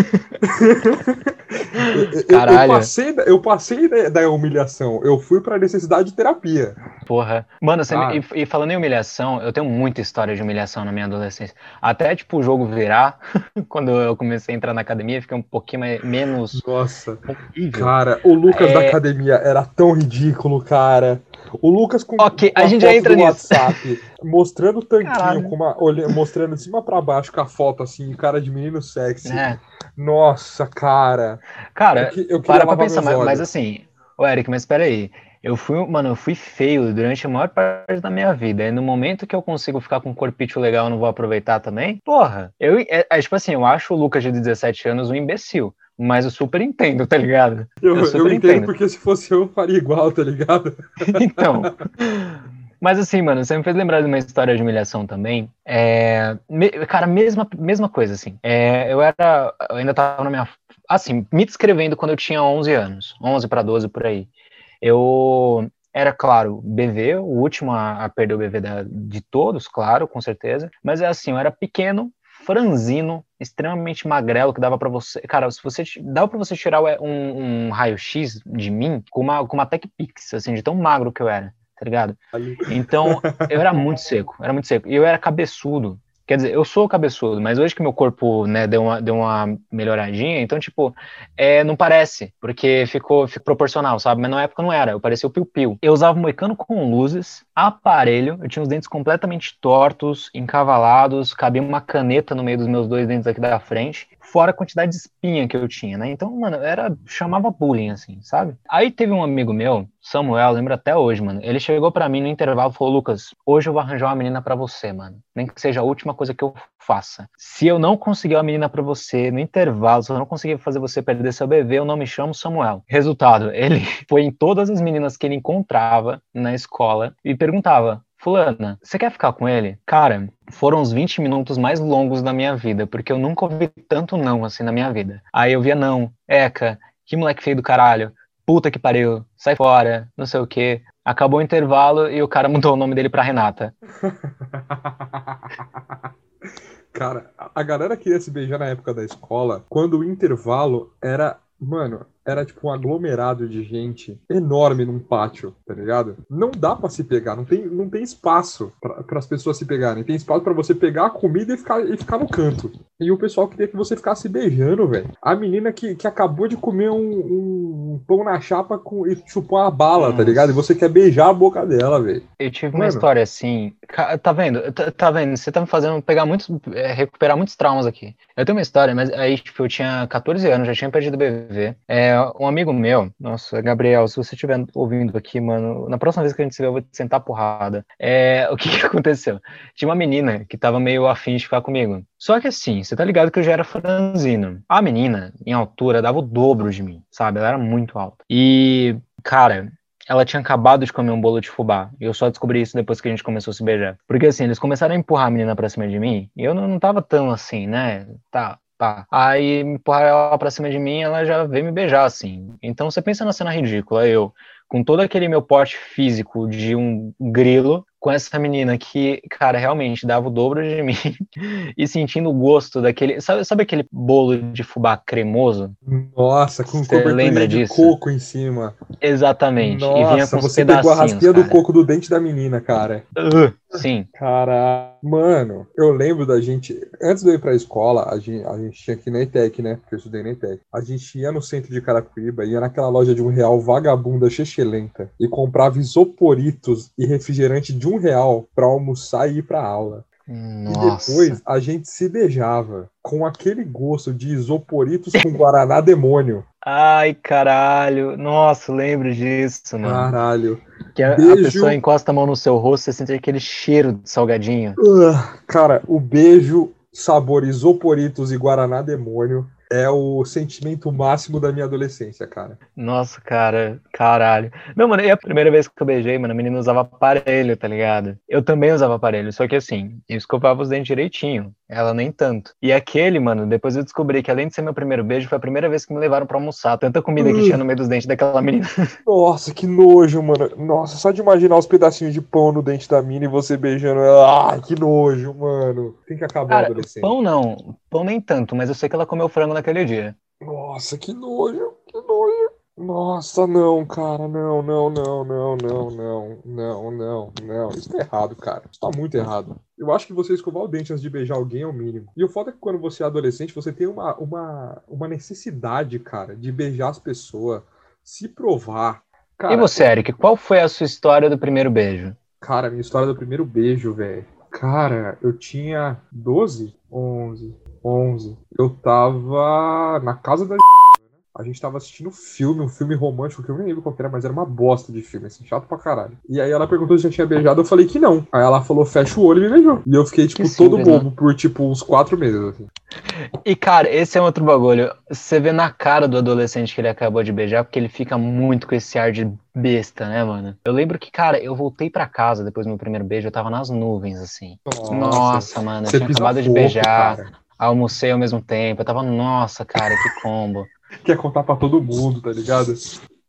Eu- eu, Caralho. eu passei, da- eu passei da, da humilhação, eu fui pra necessidade de terapia. Porra. Mano, você me- Ah. e, e falando em humilhação, eu tenho muita história de humilhação na minha adolescência. Até, tipo, o jogo virar, quando eu comecei a entrar na academia, fiquei um pouquinho mais, menos Nossa, horrível. cara, o Lucas É. da academia era tão ridículo, cara. O Lucas com, Ok, com a gente já entra nisso. WhatsApp, mostrando o tanquinho, Caralho. com uma, olha- mostrando de cima pra baixo com a foto assim, cara de menino sexy. É. Nossa, cara. Cara, Eu, eu para pra pensar, mas, mas assim, ô Eric, mas peraí. Eu fui, mano, eu fui feio durante a maior parte da minha vida. E no momento que eu consigo ficar com um corpício legal, eu não vou aproveitar também? Porra, eu, é, é, tipo assim, eu acho o Lucas de 17 anos um imbecil. Mas eu super entendo, tá ligado? Eu, eu eu entendo entendo. porque se fosse eu, eu faria igual, tá ligado? Então. Mas assim, mano, você me fez lembrar de uma história de humilhação também. É, me- cara, mesma, mesma coisa, assim. É, eu era. Eu ainda tava na minha. Assim, me descrevendo quando eu tinha 11 anos. 11 para 12 por aí. Eu era, claro, BV, o último a, a perder o BV da- de todos, claro, com certeza. Mas é assim, eu era pequeno, franzino, extremamente magrelo, que dava pra você. Cara, se você dava pra você tirar um, um raio-x de mim com uma, com uma Tech Pix, assim, de tão magro que eu era, tá ligado? Então, eu era muito seco, era muito seco. E eu era cabeçudo. Quer dizer, eu sou cabeçudo, mas hoje que meu corpo, né, deu uma, deu uma melhoradinha, então, tipo, é, não parece, porque ficou, ficou proporcional, sabe? Mas na época não era, eu parecia o piu-piu. Eu usava moicano com luzes, aparelho, eu tinha os dentes completamente tortos, encavalados, cabia uma caneta no meio dos meus dois dentes aqui da frente. Fora a quantidade de espinha que eu tinha, né? Então, mano, era chamava bullying assim, sabe? Aí teve um amigo meu, Samuel, lembro até hoje, mano. Ele chegou para mim no intervalo e falou: "Lucas, hoje eu vou arranjar uma menina para você, mano. Nem que seja a última coisa que eu faça. Se eu não conseguir uma menina para você no intervalo, se eu não conseguir fazer você perder seu bebê, eu não me chamo Samuel." Resultado, ele foi em todas as meninas que ele encontrava na escola e perguntava: Fulana, você quer ficar com ele? Cara, foram os 20 minutos mais longos da minha vida, porque eu nunca ouvi tanto não assim na minha vida. Aí eu via não, Eca, que moleque feio do caralho, puta que pariu, sai fora, não sei o quê. Acabou o intervalo e o cara mudou o nome dele pra Renata. Cara, a galera queria se beijar na época da escola quando o intervalo era, mano, era tipo um aglomerado de gente enorme num pátio, tá ligado? Não dá para se pegar, não tem, não tem espaço para as pessoas se pegarem. Tem espaço para você pegar a comida e ficar, e ficar no canto. E o pessoal queria que você ficasse beijando, velho. A menina que, que acabou de comer um, um pão na chapa com, e chupou uma bala, Nossa. tá ligado? E você quer beijar a boca dela, velho. Eu tive Mano. uma história assim. Tá vendo? Tá, tá, vendo? Você tá me fazendo pegar muitos. É, recuperar muitos traumas aqui. Eu tenho uma história, mas aí, tipo, eu tinha 14 anos, já tinha perdido o BBB. É, um amigo meu, nossa, Gabriel, se você estiver ouvindo aqui, mano, na próxima vez que a gente se ver, eu vou te sentar porrada. É, o que, que aconteceu? Tinha uma menina que tava meio afim de ficar comigo. Só que assim, você tá ligado que eu já era franzino. A menina, em altura, dava o dobro de mim, sabe? Ela era muito alta. E, cara, ela tinha acabado de comer um bolo de fubá. E eu só descobri isso depois que a gente começou a se beijar. Porque assim, eles começaram a empurrar a menina pra cima de mim. E eu não, não tava tão assim, né? Tá, Tá. Aí empurrar ela pra cima de mim, ela já veio me beijar, assim. Então você pensa na cena ridícula, eu, com todo aquele meu porte físico de um grilo, com essa menina que, cara, realmente dava o dobro de mim e sentindo o gosto daquele. Sabe, sabe aquele bolo de fubá cremoso? Nossa, com você lembra de disso? coco em cima. Exatamente. Nossa, e vinha com você pegou a raspinha cara. do coco do dente da menina, cara. Uh, sim. Cara, mano, eu lembro da gente. Antes de eu ir pra escola, a gente, a gente tinha aqui na ETEC, né? Porque eu estudei na ETEC. A gente ia no centro de Caracuíba, ia naquela loja de um real vagabunda chechelenta e comprava isoporitos e refrigerante de um real para almoçar e ir para aula. Nossa. E depois a gente se beijava com aquele gosto de isoporitos com guaraná demônio. Ai, caralho. Nossa, lembro disso, mano. Caralho. Que a, beijo... a, pessoa encosta a mão no seu rosto e você sente aquele cheiro de salgadinho. Uh, cara, o beijo, sabor isoporitos e guaraná demônio é o sentimento máximo da minha adolescência, cara. Nossa, cara, caralho. Não, mano, e a primeira vez que eu beijei, mano, a menina usava aparelho, tá ligado? Eu também usava aparelho, só que assim, eu escovava os dentes direitinho, ela nem tanto. E aquele, mano, depois eu descobri que além de ser meu primeiro beijo, foi a primeira vez que me levaram pra almoçar. Tanta comida que tinha no meio dos dentes daquela menina. Nossa, que nojo, mano. Nossa, só de imaginar os pedacinhos de pão no dente da mina e você beijando ela. Ai, que nojo, mano. Tem que acabar Cara, adolescente. Pão não. Pão nem tanto, mas eu sei que ela comeu frango naquele dia. Nossa, que nojo, que nojo. Nossa, não, cara, não, não, não, não, não, não, não, não, não. Isso tá errado, cara. Isso tá muito errado. Eu acho que você escovar o dente antes de beijar alguém é o mínimo. E o foda é que quando você é adolescente, você tem uma, uma, uma necessidade, cara, de beijar as pessoas, se provar. Cara, e você, Eric, qual foi a sua história do primeiro beijo? Cara, minha história do primeiro beijo, velho. Cara, eu tinha 12, 11, 11. Eu tava na casa da a gente tava assistindo um filme, um filme romântico, que eu nem lembro qual era, mas era uma bosta de filme, assim, chato pra caralho. E aí ela perguntou se já tinha beijado, eu falei que não. Aí ela falou, fecha o olho e me beijou. E eu fiquei, tipo, todo bobo né? por, tipo, uns quatro meses, assim. E, cara, esse é outro bagulho. Você vê na cara do adolescente que ele acabou de beijar, porque ele fica muito com esse ar de besta, né, mano? Eu lembro que, cara, eu voltei para casa depois do meu primeiro beijo, eu tava nas nuvens, assim. Nossa, Nossa mano, eu tinha acabado de beijar. Cara. Almocei ao mesmo tempo, eu tava, nossa, cara, que combo quer contar para todo mundo, tá ligado?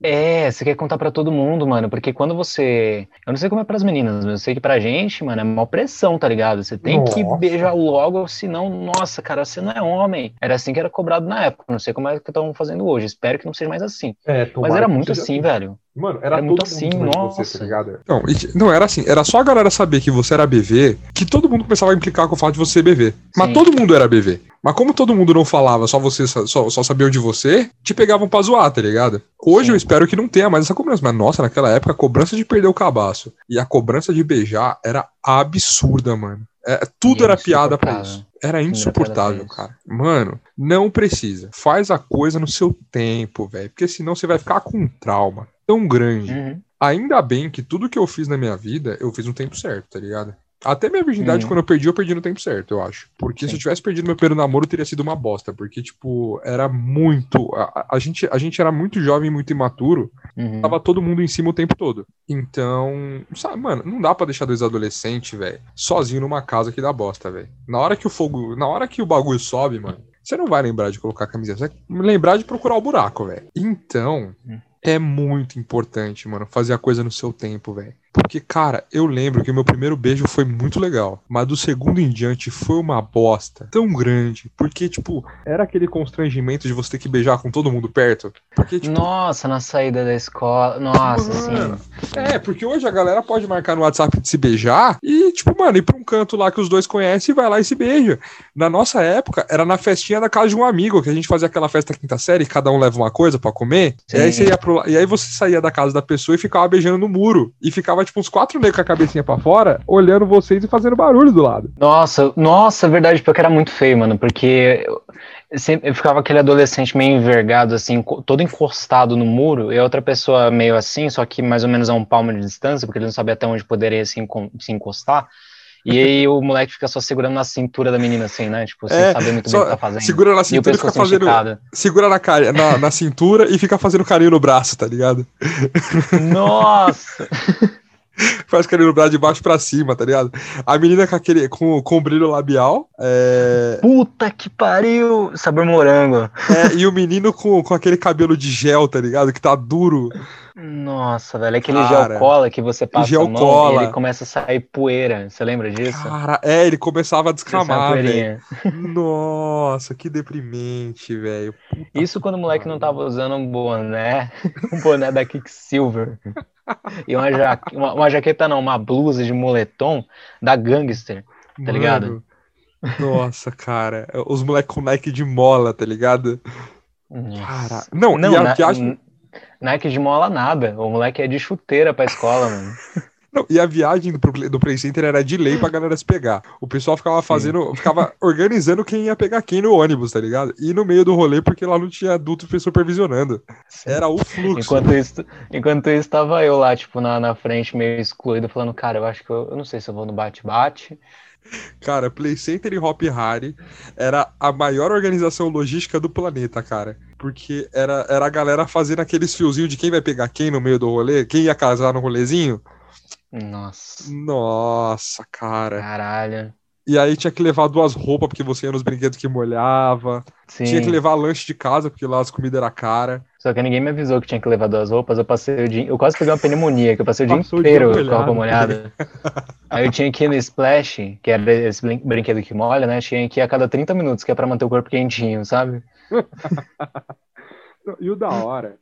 É, você quer contar para todo mundo, mano, porque quando você. Eu não sei como é pras meninas, mas eu sei que pra gente, mano, é uma pressão, tá ligado? Você tem nossa. que beijar logo, senão, nossa, cara, você não é homem. Era assim que era cobrado na época. Não sei como é que estão fazendo hoje. Espero que não seja mais assim. É, mas era muito assim, velho. Mano, era, era muito assim, nossa. Você, tá ligado? Não, não, era assim, era só a galera saber que você era BV, que todo mundo começava a implicar com o fato de você ser BV. Mas Sim. todo mundo era BV. Mas como todo mundo não falava, só você só, só sabiam de você, te pegavam pra zoar, tá ligado? Hoje Sim. eu espero que não tenha mais essa cobrança. Mas nossa, naquela época a cobrança de perder o cabaço e a cobrança de beijar era absurda, mano. É, tudo E era era piada pra isso. Era insuportável, cara. Mano, não precisa. Faz a coisa no seu tempo, velho. Porque senão você vai ficar com um trauma tão grande. Uhum. Ainda bem que tudo que eu fiz na minha vida, eu fiz no tempo certo, tá ligado? Até minha virgindade, Uhum. quando eu perdi, eu perdi no tempo certo, eu acho. Porque se Sim. eu tivesse perdido meu primeiro namoro, teria sido uma bosta. Porque, tipo, era muito. A, a- gente, a gente era muito jovem, muito imaturo. Uhum. Tava todo mundo em cima o tempo todo. Então, sabe, mano, não dá pra deixar dois adolescentes, velho, sozinho numa casa que dá bosta, velho. Na hora que o fogo. Na hora que o bagulho sobe, mano, você não vai lembrar de colocar a camiseta. Você vai lembrar de procurar o buraco, velho. Então. Hum. É muito importante, mano, fazer a coisa no seu tempo, velho. Porque, cara, eu lembro que o meu primeiro beijo foi muito legal. Mas do segundo em diante foi uma bosta tão grande. Porque, tipo, era aquele constrangimento de você ter que beijar com todo mundo perto. Porque, tipo, Nossa, na saída da escola. Nossa, Mano, sim. É, porque hoje a galera pode marcar no WhatsApp de se beijar e, tipo, mano, ir pra um canto lá que os dois conhecem e vai lá e se beija. Na nossa época, era na festinha da casa de um amigo, que a gente fazia aquela festa quinta série, cada um leva uma coisa pra comer. E aí, você ia pro, e aí você saía da casa da pessoa e ficava beijando no muro. E ficava, tipo, uns quatro negros com a cabecinha pra fora, olhando vocês e fazendo barulho do lado. Nossa, nossa, verdade, porque era muito feio, mano, porque eu, sempre, eu ficava aquele adolescente meio envergado, assim, todo encostado no muro, e a outra pessoa meio assim, só que mais ou menos a um palmo de distância, porque ele não sabia até onde poderia se, se encostar. E aí o moleque fica só segurando na cintura da menina, assim, né? Tipo, sem É, saber muito bem o que tá fazendo. Segura na cintura e fica fazendo. Segura na, cara, na, na cintura e fica fazendo carinho no braço, tá ligado? Nossa! Faz no braço de baixo pra cima, tá ligado? A menina com, aquele, com, com brilho labial. É, Puta que pariu! Sabor morango. é, e o menino com, com aquele cabelo de gel, tá ligado? Que tá duro. Nossa, velho, aquele Cara, gel cola que você passa gel mão cola. e ele começa a sair poeira. Você lembra disso? Cara, é, ele começava a descamar, velho. Nossa, que deprimente, velho. Isso quando o moleque não tava usando um boné, um boné da Kicksilver. E uma, jaque... uma, uma jaqueta não, uma blusa de moletom da Gangster. tá ligado? Mano, Nossa, cara. Os moleques com Nike de mola, tá ligado? Cara, não, Não, na- viagem. Nike de mola nada. O moleque é de chuteira pra escola, mano. Não, e a viagem do, Play- do Play Center era de lei pra galera se pegar. O pessoal ficava fazendo, ficava organizando quem ia pegar quem no ônibus, tá ligado? E no meio do rolê, porque lá não tinha adulto supervisionando. Era o fluxo. Enquanto isso, enquanto isso, tava eu lá, tipo, na, na frente, meio excluído, falando, cara, eu acho que eu, eu não sei se eu vou no bate-bate. Cara, Play Center e Hop Harry era a maior organização logística do planeta, cara. Porque era, era a galera fazendo aqueles fiozinhos de quem vai pegar quem no meio do rolê, quem ia casar no rolezinho. Nossa, Nossa, cara. caralho. E aí tinha que levar duas roupas, porque você ia nos brinquedos que molhava. Sim. Tinha que levar lanche de casa, porque lá as comidas eram caras. Só que ninguém me avisou que tinha que levar duas roupas. Eu passei o dia. Eu quase peguei uma pneumonia, que eu passei o dia Passou o dia inteiro com a roupa molhada. Aí eu tinha que ir no Splash, que era esse brin- brinquedo que molha, né? Tinha que ir a cada 30 minutos, que é pra manter o corpo quentinho, sabe? E o da hora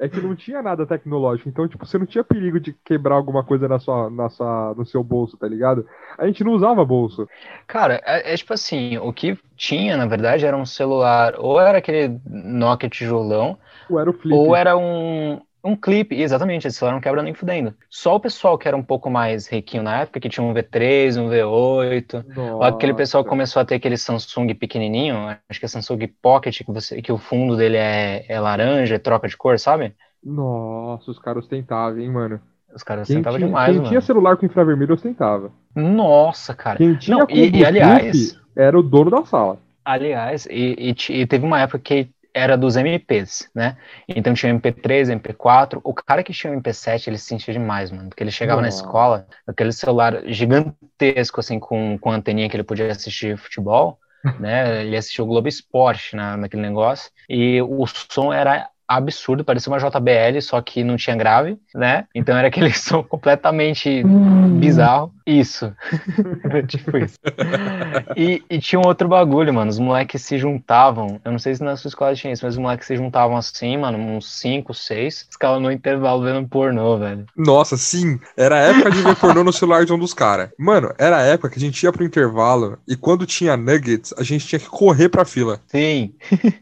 é que não tinha nada tecnológico, então, tipo, você não tinha perigo de quebrar alguma coisa na sua, na sua, no seu bolso, tá ligado? A gente não usava bolso. Cara, é, é tipo assim, o que tinha, na verdade, era um celular, ou era aquele Nokia tijolão, Ou era o flip. ou era um, um clipe, exatamente, esse celular não quebra nem fudendo. Só o pessoal que era um pouco mais riquinho na época, que tinha um V3, um V8, ou aquele pessoal Nossa. começou a ter aquele Samsung pequenininho, acho que é Samsung Pocket, que, você, que o fundo dele é, é laranja, é troca de cor, sabe? Nossa, os caras ostentavam, hein, mano. Os caras Quem, tinha, demais, quem mano. tinha celular com infravermelho ostentava. Nossa, cara. Quem tinha Não, e- e, aliás- era o dono da sala. Aliás, e, e e teve uma época que era dos MPs, né? Então tinha MP3, MP4. O cara que tinha o MP7, ele se sentia demais, mano. Porque ele chegava na Nossa. escola, aquele celular gigantesco, assim, com, com anteninha que ele podia assistir futebol, né? Ele assistia o Globo Esporte na, naquele negócio. E o som era absurdo, parecia uma JBL, só que não tinha grave, né? Então era aquele som completamente bizarro. Isso. Tipo isso. E, e tinha um outro bagulho, mano. Os moleques se juntavam. Eu não sei se na sua escola tinha isso, mas os moleques se juntavam assim, mano, uns 5, 6. Ficavam no intervalo vendo pornô, velho. Nossa, sim. Era a época de ver pornô no celular de um dos caras. Mano, era a época que a gente ia pro intervalo e quando tinha nuggets, a gente tinha que correr pra fila. Sim.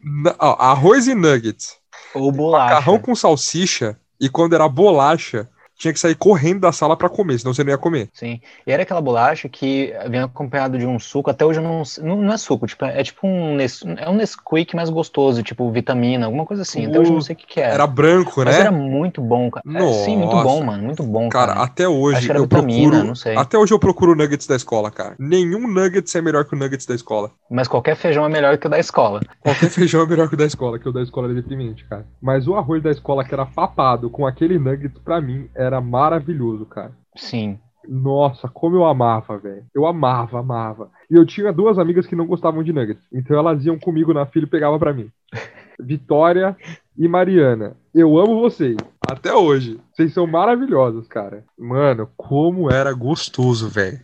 Na- ó, arroz e nuggets. Ou bolacha. Macarrão com salsicha. E quando era bolacha, tinha que sair correndo da sala para comer, senão você não ia comer. Sim. E era aquela bolacha que vinha acompanhado de um suco, até hoje eu não, não, não é suco, tipo, é tipo um, Nes, é um Nesquik mais gostoso, tipo vitamina, alguma coisa assim. Até hoje eu não sei o que, que era. Era branco, Mas né? era muito bom, cara. É, sim, muito Nossa. bom, mano, muito bom, Cara, cara. até hoje Acho que era eu vitamina, procuro. não sei. Até hoje eu procuro nuggets da escola, cara. Nenhum nuggets é melhor que o nuggets da escola. Mas qualquer feijão é melhor que o da escola. Qualquer feijão é melhor que o da escola, que o da escola é deprimente, cara. Mas o arroz da escola que era papado com aquele nuggets, pra mim, era maravilhoso, cara. Sim. Nossa, como eu amava, velho. Eu amava, amava. E eu tinha duas amigas que não gostavam de nuggets. Então elas iam comigo na fila e pegavam pra mim. Vitória e Mariana. Eu amo vocês. Até hoje. Vocês são maravilhosos, cara. Mano, como era gostoso, velho.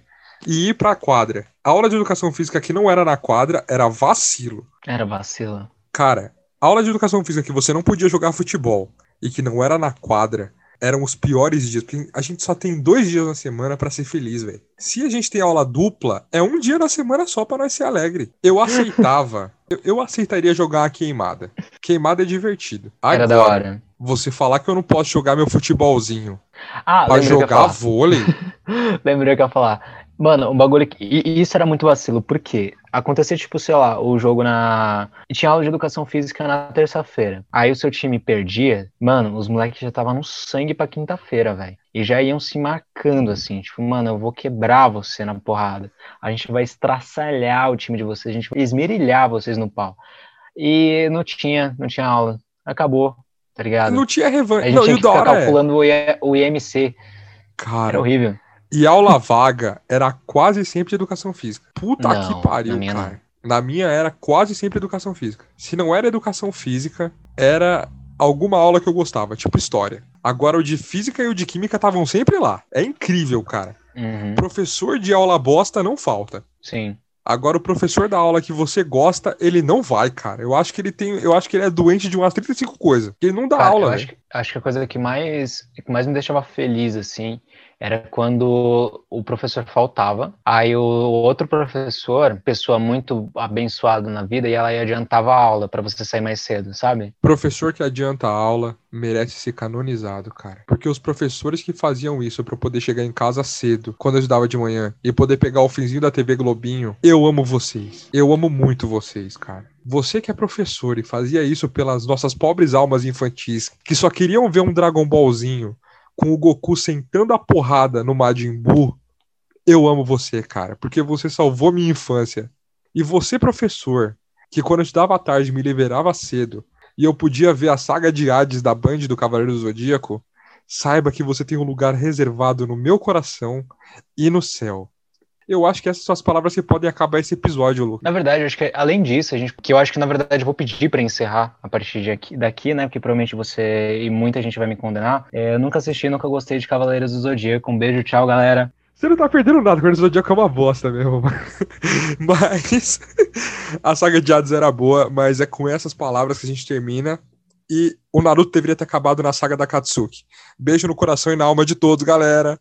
E ir pra quadra. A aula de educação física que não era na quadra era vacilo. Era vacila. Cara, a aula de educação física que você não podia jogar futebol e que não era na quadra eram os piores dias, porque a gente só tem dois dias na semana pra ser feliz, velho. Se a gente tem aula dupla, é um dia na semana só pra nós ser alegre. Eu aceitava, eu, eu aceitaria jogar a queimada. Queimada é divertido. Era da Agora, hora. Você falar que eu não posso jogar meu futebolzinho Ah, pra jogar vôlei, Lembrei o que eu ia falar. Mano, um bagulho. E isso era muito vacilo, por quê? Acontecia, tipo, sei lá, o jogo na. Tinha aula de educação física na terça-feira. Aí o seu time perdia, mano, os moleques já estavam no sangue pra quinta-feira, velho. E já iam se marcando, assim, tipo, mano, eu vou quebrar você na porrada. A gente vai estraçalhar o time de vocês, a gente vai esmerilhar vocês no pau. E não tinha, não tinha aula. Acabou, tá ligado? não tinha A revanche. gente Não, tinha o que ficar é, calculando o I- o IMC. Era cara, horrível. E aula vaga era quase sempre de educação física. Puta Não, que pariu, na cara. Na minha era quase sempre educação física. Se não era educação física, era alguma aula que eu gostava, tipo história. Agora o de física e o de química estavam sempre lá. É incrível, cara. Uhum, Professor de aula bosta não falta. sim. Agora o professor da aula que você gosta, ele não vai, cara. Eu acho que ele tem, eu acho que ele é doente de umas 35 coisas. Ele não dá Cara, aula, eu né? acho, que- acho que a coisa que mais, que mais me deixava feliz, assim, era quando o professor faltava. Aí o outro professor, pessoa muito abençoada na vida, e ela ia adiantava a aula pra você sair mais cedo, sabe? Professor que adianta a aula merece ser canonizado, cara. Porque os professores que faziam isso eu poder chegar em casa cedo, quando eu estudava de manhã, e poder pegar o finzinho da TV Globinho, eu amo vocês. Eu amo muito vocês, cara. Você que é professor e fazia isso pelas nossas pobres almas infantis, que só queriam ver um Dragon Ballzinho com o Goku sentando a porrada no Majin Buu, eu amo você, cara, porque você salvou minha infância. E você, professor, que quando eu estudava à tarde me liberava cedo, e eu podia ver a saga de Hades da Band do Cavaleiro do Zodíaco, saiba que você tem um lugar reservado no meu coração e no céu. Eu acho que essas são as palavras que podem acabar esse episódio, Lucas. Na verdade, acho que além disso, a gente, que eu acho que na verdade eu vou pedir pra encerrar a partir de aqui, daqui, né? Porque provavelmente você e muita gente vai me condenar. É, eu nunca assisti, nunca gostei de Cavaleiros do Zodíaco. Um beijo, tchau, galera. Você não tá perdendo nada, Cavaleiro do Zodíaco é uma bosta mesmo. Mas a saga de Hades era boa, mas é com essas palavras que a gente termina. E o Naruto deveria ter acabado na saga da Katsuki. Beijo no coração e na alma de todos, galera.